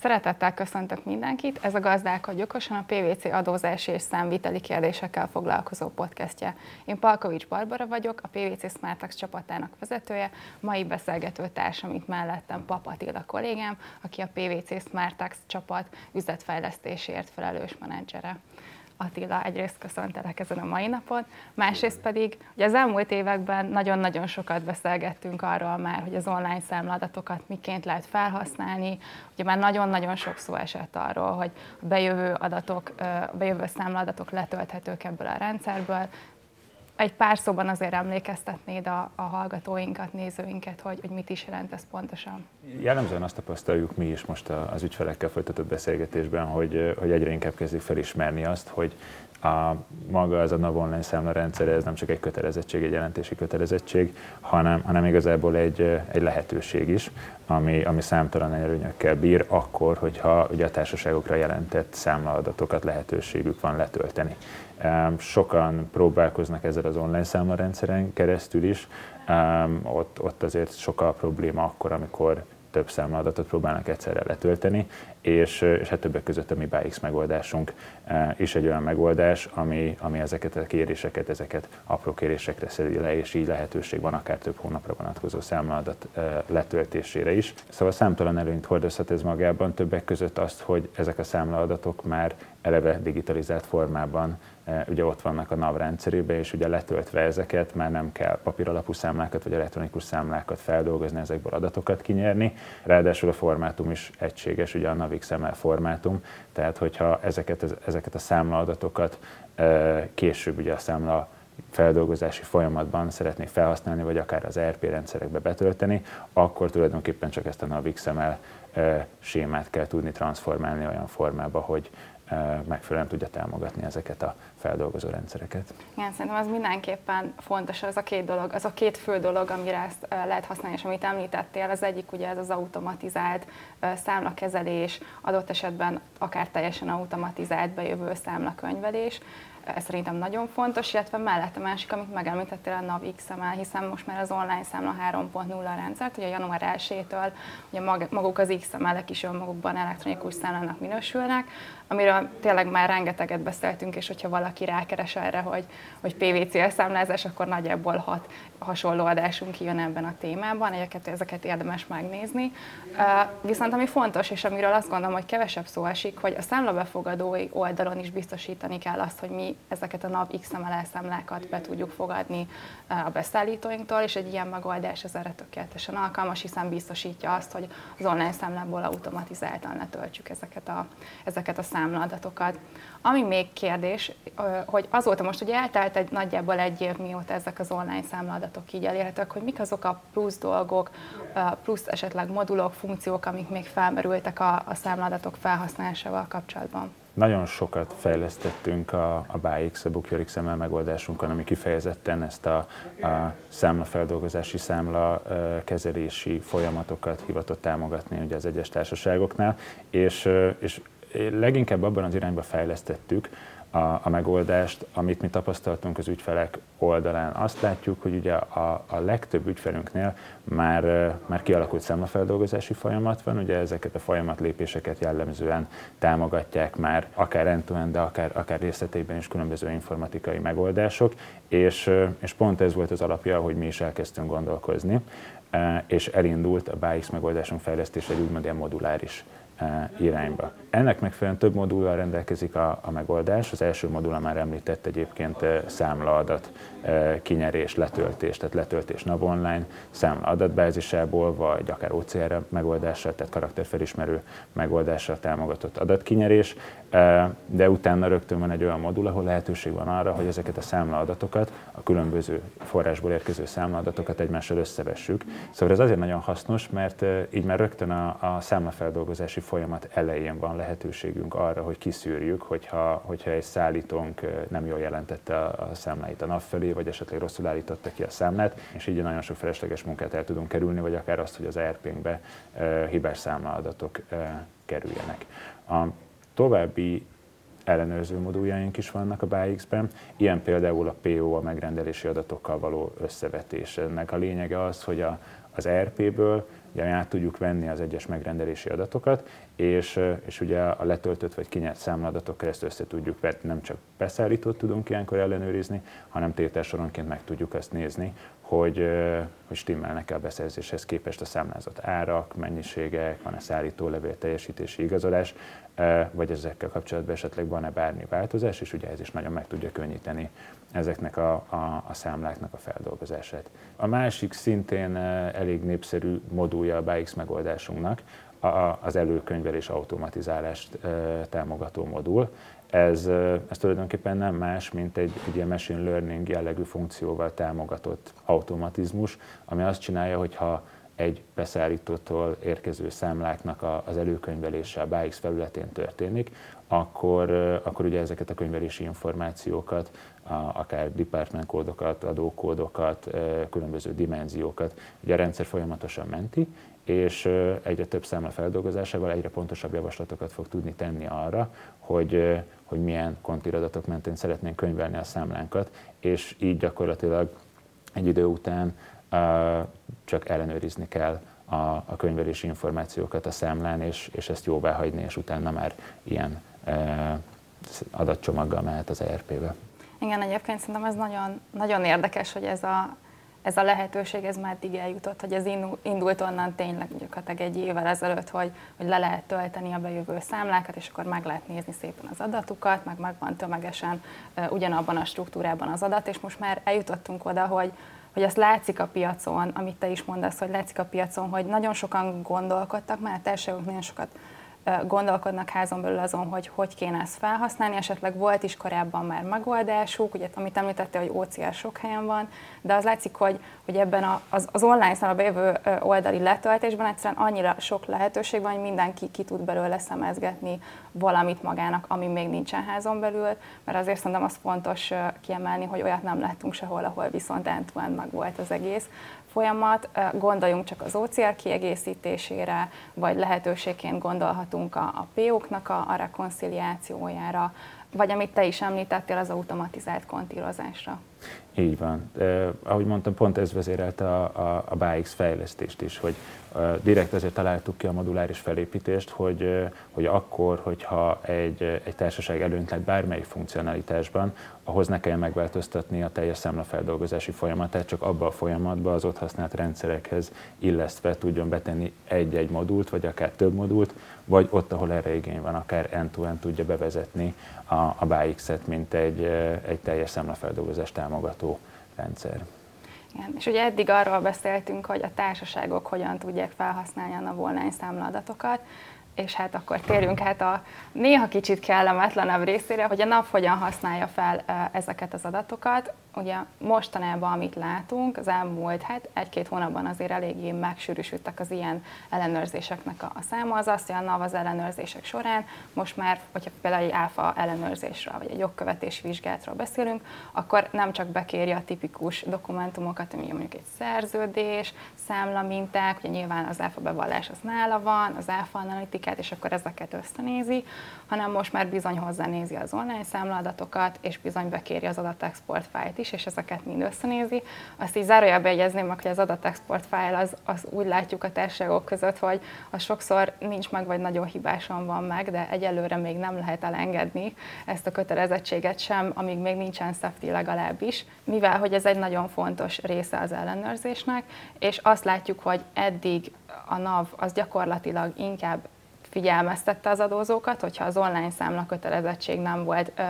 Szeretettel köszöntök mindenkit, ez a Gazdálkodj okosan a PVC adózási és számviteli kérdésekkel foglalkozó podcastje. Én Palkovics Barbara vagyok, a PVC Smartax csapatának vezetője, mai beszélgető társam itt mellettem Pap Attila kollégám, aki a PVC Smartax csapat üzletfejlesztésért felelős menedzsere. Attila, egyrészt köszöntelek ezen a mai napon, másrészt pedig, hogy az elmúlt években nagyon-nagyon sokat beszélgettünk arról már, hogy az online számladatokat miként lehet felhasználni. Ugye már nagyon-nagyon sok szó esett arról, hogy a bejövő adatok, a bejövő számladatok letölthetők ebből a rendszerből, egy pár szóban azért emlékeztetnéd a, a hallgatóinkat, nézőinket, hogy, hogy mit is jelent ez pontosan? Jellemzően azt tapasztaljuk mi is most az ügyfelekkel folytatott beszélgetésben, hogy, hogy egyre inkább kezdik felismerni azt, hogy a, maga az a NAV online számla rendszer, ez nem csak egy kötelezettség, egy jelentési kötelezettség, hanem, hanem igazából egy, egy lehetőség is, ami, ami számtalan előnyökkel bír, akkor, hogyha ugye a társaságokra jelentett számlaadatokat lehetőségük van letölteni. Sokan próbálkoznak ezzel az online számlarendszeren keresztül is, ott, ott azért sok a probléma akkor, amikor több számladatot próbálnak egyszerre letölteni, és, és hát többek között a mi BAX megoldásunk is egy olyan megoldás, ami, ami ezeket a kéréseket, ezeket apró kérésekre szedi le, és így lehetőség van akár több hónapra vonatkozó számladat letöltésére is. Szóval számtalan előnyt hordozhat ez magában, többek között azt, hogy ezek a számladatok már eleve digitalizált formában E, ugye ott vannak a NAV rendszerében, és ugye letöltve ezeket már nem kell papíralapú számlákat vagy elektronikus számlákat feldolgozni, ezekből adatokat kinyerni. Ráadásul a formátum is egységes, ugye a NAV XML formátum, tehát hogyha ezeket, ezeket a számlaadatokat e, később ugye a számla feldolgozási folyamatban szeretnék felhasználni, vagy akár az ERP rendszerekbe betölteni, akkor tulajdonképpen csak ezt a NAV XML e, sémát kell tudni transformálni olyan formába, hogy, megfelelően tudja támogatni ezeket a feldolgozó rendszereket. Igen, szerintem az mindenképpen fontos, az a két dolog, az a két fő dolog, amire ezt lehet használni, és amit említettél, az egyik ugye ez az automatizált számlakezelés, adott esetben akár teljesen automatizált bejövő számlakönyvelés, ez szerintem nagyon fontos, illetve mellett a másik, amit megemlítettél, a NAV XML, hiszen most már az online számla 3.0 rendszert, ugye január 1-től ugye maguk az XML-ek is önmagukban elektronikus számlának minősülnek, amiről tényleg már rengeteget beszéltünk, és hogyha valaki rákeres erre, hogy, hogy PVC számlázás, akkor nagyjából hat hasonló adásunk kijön ebben a témában, egyeket, ezeket érdemes megnézni. Viszont ami fontos, és amiről azt gondolom, hogy kevesebb szó esik, hogy a számlabefogadói oldalon is biztosítani kell azt, hogy mi ezeket a NAV XML számlákat be tudjuk fogadni a beszállítóinktól, és egy ilyen megoldás az erre tökéletesen alkalmas, hiszen biztosítja azt, hogy az online számlából automatizáltan letöltsük ezeket a, ezeket a számladatokat. Ami még kérdés, hogy azóta most ugye eltelt egy nagyjából egy év, mióta ezek az online számladatok így elérhetők, hogy mik azok a plusz dolgok, plusz esetleg modulok, funkciók, amik még felmerültek a, a számladatok felhasználásával kapcsolatban? Nagyon sokat fejlesztettünk a, a BAX, a Book Your megoldásunkon, ami kifejezetten ezt a, a számlafeldolgozási, számla kezelési folyamatokat hivatott támogatni ugye az egyes társaságoknál, és, és leginkább abban az irányba fejlesztettük a, a megoldást, amit mi tapasztaltunk az ügyfelek oldalán. Azt látjuk, hogy ugye a, a legtöbb ügyfelünknél már, már kialakult számlafeldolgozási folyamat van, ugye ezeket a folyamat lépéseket jellemzően támogatják már akár end de akár, akár részleteiben is különböző informatikai megoldások, és, és pont ez volt az alapja, hogy mi is elkezdtünk gondolkozni, és elindult a BAX megoldásunk fejlesztése egy úgymond ilyen moduláris irányba. Ennek megfelelően több modullal rendelkezik a, a megoldás. Az első modula már említett egyébként számlaadat kinyerés, letöltés, tehát letöltés NAV online, számla adatbázisából, vagy akár OCR megoldással, tehát karakterfelismerő megoldással támogatott adatkinyerés, de utána rögtön van egy olyan modul, ahol lehetőség van arra, hogy ezeket a számlaadatokat, a különböző forrásból érkező számlaadatokat egymással összevessük. Szóval ez azért nagyon hasznos, mert így már rögtön a, a számlafeldolgozási folyamat elején van lehetőségünk arra, hogy kiszűrjük, hogyha, hogyha egy szállítónk nem jól jelentette a, számláit a nap felé, vagy esetleg rosszul állította ki a számlát, és így nagyon sok felesleges munkát el tudunk kerülni, vagy akár azt, hogy az ERP-nkbe hibás számlaadatok kerüljenek. A további ellenőrző moduljaink is vannak a BAX-ben, ilyen például a PO, a megrendelési adatokkal való összevetés. Ennek a lényege az, hogy a, az ERP-ből ugye át tudjuk venni az egyes megrendelési adatokat, és, és ugye a letöltött vagy kinyert számladatok ezt össze tudjuk, nem csak beszállítót tudunk ilyenkor ellenőrizni, hanem tételsoronként meg tudjuk azt nézni, hogy, hogy stimmelnek-e a beszerzéshez képest a számlázott árak, mennyiségek, van-e szállítólevél teljesítési igazolás, vagy ezekkel kapcsolatban esetleg van-e bármi változás, és ugye ez is nagyon meg tudja könnyíteni ezeknek a, a, a számláknak a feldolgozását. A másik szintén elég népszerű modulja a BAX megoldásunknak, a, az előkönyvelés automatizálást támogató modul. Ez, ez tulajdonképpen nem más, mint egy, egy ilyen machine learning jellegű funkcióval támogatott automatizmus, ami azt csinálja, hogy ha egy beszállítótól érkező számláknak az előkönyvelése a BAX felületén történik, akkor, akkor ugye ezeket a könyvelési információkat, akár department kódokat, adókódokat, különböző dimenziókat, ugye a rendszer folyamatosan menti, és egyre több számla feldolgozásával egyre pontosabb javaslatokat fog tudni tenni arra, hogy, hogy milyen kontiradatok mentén szeretnénk könyvelni a számlánkat, és így gyakorlatilag egy idő után csak ellenőrizni kell a, a könyvelési információkat a számlán, és, és ezt jóvá hagyni, és utána már ilyen adatcsomaggal mehet az ERP-be. Igen, egyébként szerintem ez nagyon, nagyon érdekes, hogy ez a, ez a lehetőség, ez már eddig eljutott, hogy ez indult onnan tényleg gyakorlatilag egy évvel ezelőtt, hogy, hogy le lehet tölteni a bejövő számlákat, és akkor meg lehet nézni szépen az adatukat, meg megvan tömegesen ugyanabban a struktúrában az adat, és most már eljutottunk oda, hogy, hogy ezt látszik a piacon, amit te is mondasz, hogy látszik a piacon, hogy nagyon sokan gondolkodtak, mert társadalmak nagyon sokat gondolkodnak házon belül azon, hogy hogy kéne ezt felhasználni, esetleg volt is korábban már megoldásuk, ugye amit említettél, hogy OCR sok helyen van, de az látszik, hogy, hogy ebben az, az online számára jövő oldali letöltésben egyszerűen annyira sok lehetőség van, hogy mindenki ki tud belőle szemezgetni valamit magának, ami még nincsen házon belül, mert azért szerintem az fontos kiemelni, hogy olyat nem láttunk sehol, ahol viszont end meg volt az egész folyamat, gondoljunk csak az OCR kiegészítésére, vagy lehetőségként gondolhatunk a, a PO-knak a, a rekonciliációjára, vagy amit te is említettél, az automatizált kontírozásra. Így van. Eh, ahogy mondtam, pont ez vezérelte a, a, a BAX fejlesztést is, hogy eh, direkt ezért találtuk ki a moduláris felépítést, hogy, eh, hogy akkor, hogyha egy, egy társaság előnyt lett bármelyik funkcionalitásban, ahhoz ne kelljen megváltoztatni a teljes számlafeldolgozási folyamatát, csak abba a folyamatba az ott használt rendszerekhez illesztve tudjon betenni egy-egy modult, vagy akár több modult, vagy ott, ahol erre igény van, akár end-to-end tudja bevezetni a, a BAX-et, mint egy, egy teljes számlafeldolgozást támogató rendszer. Igen. És ugye eddig arról beszéltünk, hogy a társaságok hogyan tudják felhasználni a NAV online számladatokat, és hát akkor térjünk hát a néha kicsit kellemetlenebb részére, hogy a nap hogyan használja fel ezeket az adatokat. Ugye mostanában, amit látunk, az elmúlt hát egy-két hónapban azért eléggé megsűrűsödtek az ilyen ellenőrzéseknek a, száma. Az azt, hogy a NAV az ellenőrzések során most már, hogyha például egy áfa ellenőrzésről, vagy egy jogkövetési vizsgálatról beszélünk, akkor nem csak bekéri a tipikus dokumentumokat, ami mondjuk egy szerződés, számlaminták, ugye nyilván az áfa bevallás az nála van, az áfa analitikát, és akkor ezeket összenézi, hanem most már bizony hozzánézi az online számladatokat, és bizony bekéri az adatexport fájlt is, és ezeket mind összenézi. Azt így zárójelbe jegyezném hogy az adatexport fájl az, az úgy látjuk a társaságok között, hogy az sokszor nincs meg, vagy nagyon hibásan van meg, de egyelőre még nem lehet elengedni ezt a kötelezettséget sem, amíg még nincsen safety legalábbis, mivel hogy ez egy nagyon fontos része az ellenőrzésnek, és azt látjuk, hogy eddig a NAV az gyakorlatilag inkább figyelmeztette az adózókat, hogyha az online számla kötelezettség nem volt ö,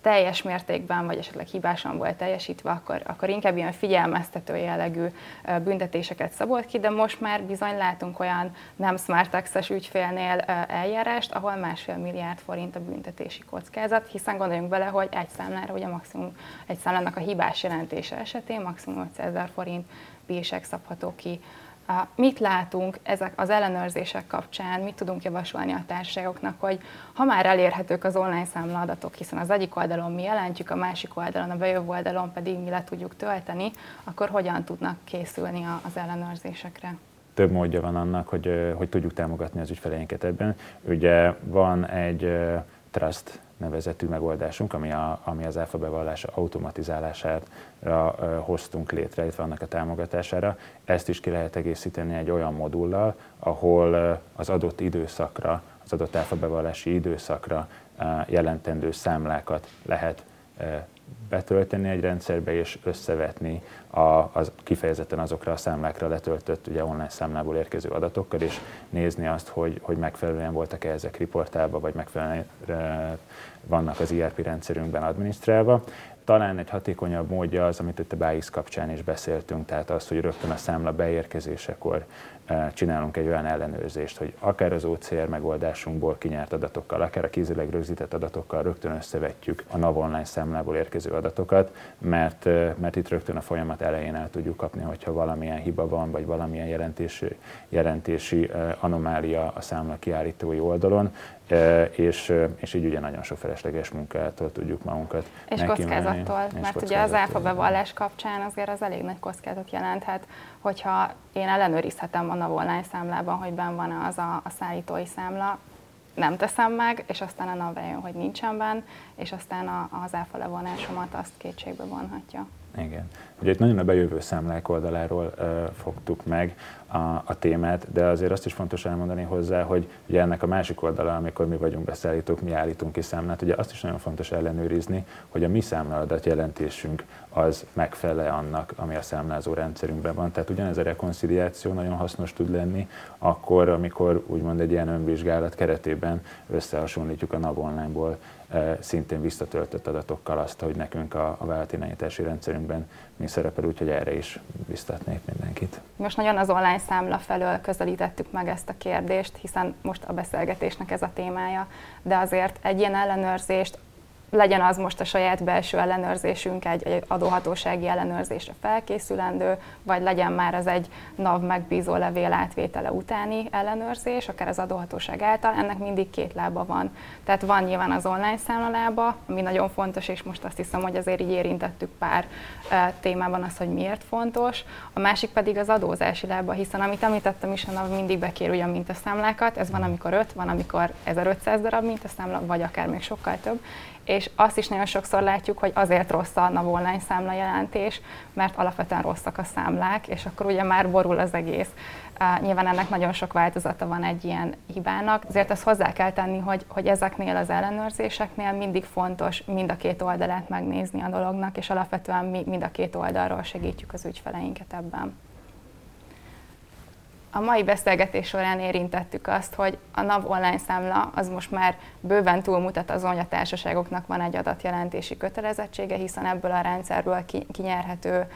teljes mértékben, vagy esetleg hibásan volt teljesítve, akkor, akkor inkább ilyen figyelmeztető jellegű ö, büntetéseket szabott ki, de most már bizony látunk olyan nem smart tax ügyfélnél ö, eljárást, ahol másfél milliárd forint a büntetési kockázat, hiszen gondoljunk bele, hogy egy számlára, ugye maximum egy számlának a hibás jelentése esetén maximum 500 ezer forint bírság szabható ki Mit látunk ezek az ellenőrzések kapcsán, mit tudunk javasolni a társaságoknak, hogy ha már elérhetők az online számlaadatok, hiszen az egyik oldalon mi jelentjük, a másik oldalon, a bejövő oldalon pedig mi le tudjuk tölteni, akkor hogyan tudnak készülni az ellenőrzésekre? Több módja van annak, hogy, hogy tudjuk támogatni az ügyfeleinket ebben. Ugye van egy Trust nevezetű megoldásunk, ami, a, ami az áfa bevallása automatizálására hoztunk létre, illetve annak a támogatására. Ezt is ki lehet egészíteni egy olyan modullal, ahol az adott időszakra az adott áfabevallási időszakra jelentendő számlákat lehet betölteni egy rendszerbe és összevetni a, az, kifejezetten azokra a számlákra letöltött ugye online számlából érkező adatokkal, és nézni azt, hogy, hogy megfelelően voltak-e ezek riportálva, vagy megfelelően vannak az IRP rendszerünkben adminisztrálva. Talán egy hatékonyabb módja az, amit itt a BAIS kapcsán is beszéltünk, tehát az, hogy rögtön a számla beérkezésekor csinálunk egy olyan ellenőrzést, hogy akár az OCR megoldásunkból kinyert adatokkal, akár a kézileg rögzített adatokkal rögtön összevetjük a NAV online számlából érkező adatokat, mert, mert itt rögtön a folyamat elején el tudjuk kapni, hogyha valamilyen hiba van, vagy valamilyen jelentési, jelentési anomália a számla kiállítói oldalon, és, és így ugye nagyon sok felesleges munkától tudjuk magunkat És kockázattól, és mert ugye az áfa bevallás kapcsán azért az elég nagy kockázat jelenthet, hogyha én ellenőrizhetem a NAV online számlában, hogy benn van az a, a szállítói számla, nem teszem meg, és aztán a NAV jön, hogy nincsen benn, és aztán a, az áfa levonásomat azt kétségbe vonhatja. Igen. Ugye itt nagyon a bejövő számlák oldaláról uh, fogtuk meg a, a témát, de azért azt is fontos elmondani hozzá, hogy ugye ennek a másik oldala, amikor mi vagyunk beszállítók, mi állítunk ki számlát, ugye azt is nagyon fontos ellenőrizni, hogy a mi számlaadat jelentésünk az megfelel annak, ami a számlázó rendszerünkben van. Tehát ugyanez a rekonciliáció nagyon hasznos tud lenni, akkor, amikor úgymond egy ilyen önvizsgálat keretében összehasonlítjuk a NAV online-ból szintén visszatöltött adatokkal azt, hogy nekünk a, a vállalatirányítási rendszerünkben mi szerepel, úgyhogy erre is biztatnék mindenkit. Most nagyon az online számla felől közelítettük meg ezt a kérdést, hiszen most a beszélgetésnek ez a témája, de azért egy ilyen ellenőrzést legyen az most a saját belső ellenőrzésünk egy, egy adóhatósági ellenőrzésre felkészülendő, vagy legyen már az egy NAV megbízó levél átvétele utáni ellenőrzés, akár az adóhatóság által, ennek mindig két lába van. Tehát van nyilván az online számlalába, ami nagyon fontos, és most azt hiszem, hogy azért így érintettük pár uh, témában az, hogy miért fontos. A másik pedig az adózási lába, hiszen amit említettem is, a NAV mindig bekér ugyan mintaszámlákat, ez van, amikor 5, van, amikor 1500 darab mintaszámla, vagy akár még sokkal több, és azt is nagyon sokszor látjuk, hogy azért rossz a NAV online számla jelentés, mert alapvetően rosszak a számlák, és akkor ugye már borul az egész. Uh, nyilván ennek nagyon sok változata van egy ilyen hibának, ezért azt hozzá kell tenni, hogy, hogy ezeknél az ellenőrzéseknél mindig fontos mind a két oldalát megnézni a dolognak, és alapvetően mi mind a két oldalról segítjük az ügyfeleinket ebben. A mai beszélgetés során érintettük azt, hogy a NAV online számla az most már bőven túlmutat azon, hogy a társaságoknak van egy adatjelentési kötelezettsége, hiszen ebből a rendszerből kinyerhető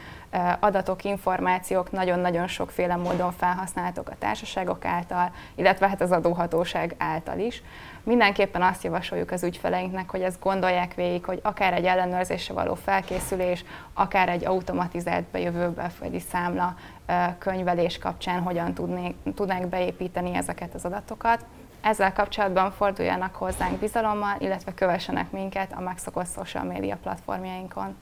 adatok, információk nagyon-nagyon sokféle módon felhasználhatók a társaságok által, illetve hát az adóhatóság által is. Mindenképpen azt javasoljuk az ügyfeleinknek, hogy ezt gondolják végig, hogy akár egy ellenőrzésre való felkészülés, akár egy automatizált bejövő belföldi számla könyvelés kapcsán hogyan tudnék, tudnánk beépíteni ezeket az adatokat. Ezzel kapcsolatban forduljanak hozzánk bizalommal, illetve kövessenek minket a megszokott social média platformjainkon.